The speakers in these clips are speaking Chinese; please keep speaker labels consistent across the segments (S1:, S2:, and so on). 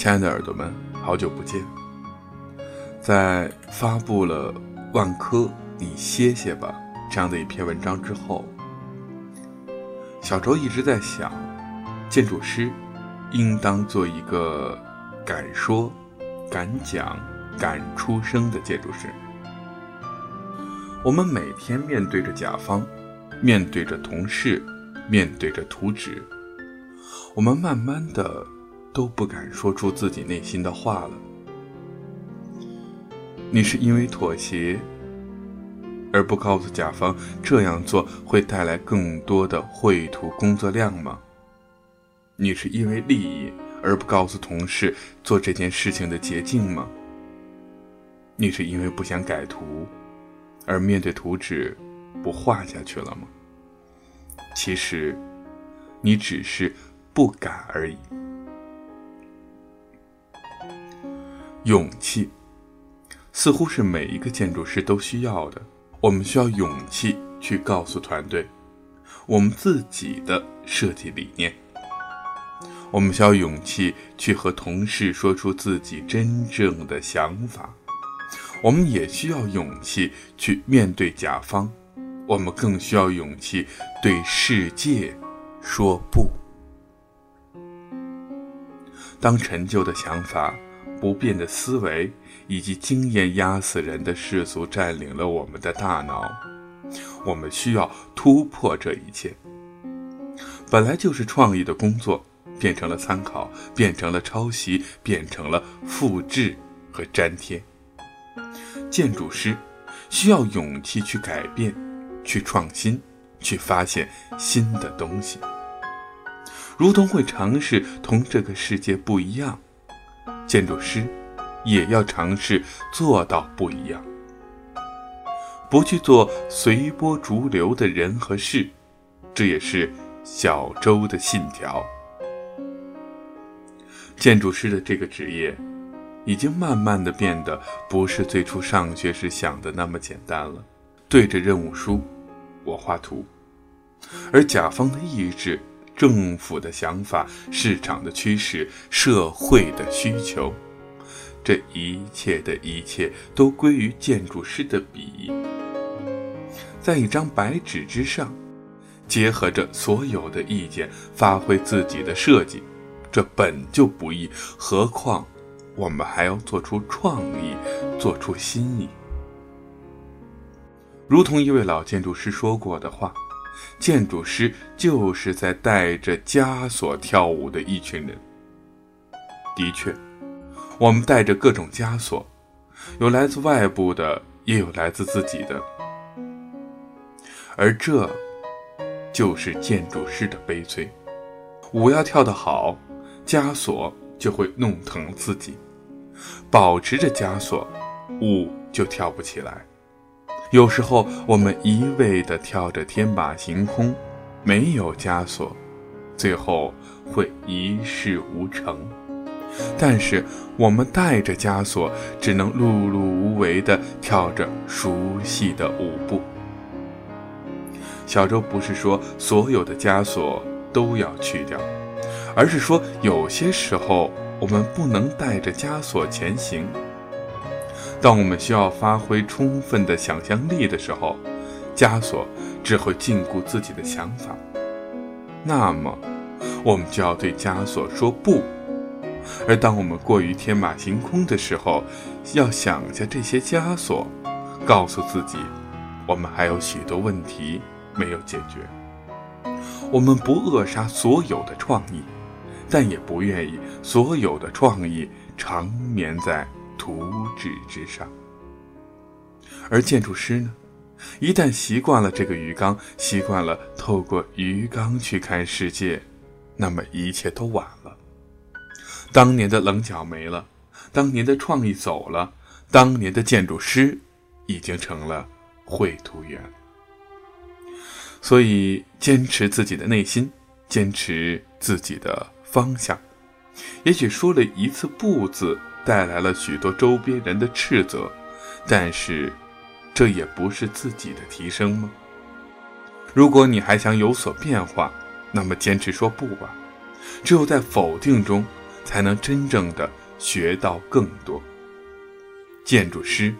S1: 亲爱的耳朵们，好久不见。在发布了“万科，你歇歇吧”这样的一篇文章之后，小周一直在想，建筑师应当做一个敢说、敢讲、敢出声的建筑师。我们每天面对着甲方，面对着同事，面对着图纸，我们慢慢的。都不敢说出自己内心的话了。你是因为妥协而不告诉甲方这样做会带来更多的绘图工作量吗？你是因为利益而不告诉同事做这件事情的捷径吗？你是因为不想改图而面对图纸不画下去了吗？其实，你只是不敢而已。勇气，似乎是每一个建筑师都需要的。我们需要勇气去告诉团队，我们自己的设计理念。我们需要勇气去和同事说出自己真正的想法。我们也需要勇气去面对甲方。我们更需要勇气对世界说不。当陈旧的想法。不变的思维以及经验压死人的世俗占领了我们的大脑，我们需要突破这一切。本来就是创意的工作，变成了参考，变成了抄袭，变成了复制和粘贴。建筑师需要勇气去改变，去创新，去发现新的东西，如同会尝试同这个世界不一样。建筑师也要尝试做到不一样，不去做随波逐流的人和事，这也是小周的信条。建筑师的这个职业，已经慢慢的变得不是最初上学时想的那么简单了。对着任务书，我画图，而甲方的意志。政府的想法、市场的趋势、社会的需求，这一切的一切都归于建筑师的笔，在一张白纸之上，结合着所有的意见，发挥自己的设计，这本就不易，何况我们还要做出创意，做出新意。如同一位老建筑师说过的话。建筑师就是在带着枷锁跳舞的一群人。的确，我们带着各种枷锁，有来自外部的，也有来自自己的。而这，就是建筑师的悲催。舞要跳得好，枷锁就会弄疼自己；保持着枷锁，舞就跳不起来。有时候，我们一味地跳着天马行空，没有枷锁，最后会一事无成。但是，我们带着枷锁，只能碌碌无为地跳着熟悉的舞步。小周不是说所有的枷锁都要去掉，而是说有些时候我们不能带着枷锁前行。当我们需要发挥充分的想象力的时候，枷锁只会禁锢自己的想法。那么，我们就要对枷锁说不。而当我们过于天马行空的时候，要想下这些枷锁，告诉自己，我们还有许多问题没有解决。我们不扼杀所有的创意，但也不愿意所有的创意长眠在。图纸之上，而建筑师呢，一旦习惯了这个鱼缸，习惯了透过鱼缸去看世界，那么一切都晚了。当年的棱角没了，当年的创意走了，当年的建筑师已经成了绘图员。所以，坚持自己的内心，坚持自己的方向，也许说了一次“不”字。带来了许多周边人的斥责但是这也不是自己的提升吗？如果你还想有所变化那么坚持说不吧。只有在否定中才能真正的学到更多。建筑师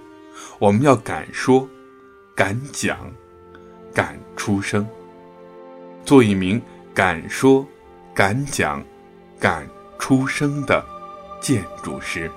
S1: 我们要敢说敢讲敢出声。做一名敢说敢讲敢出声的建筑师。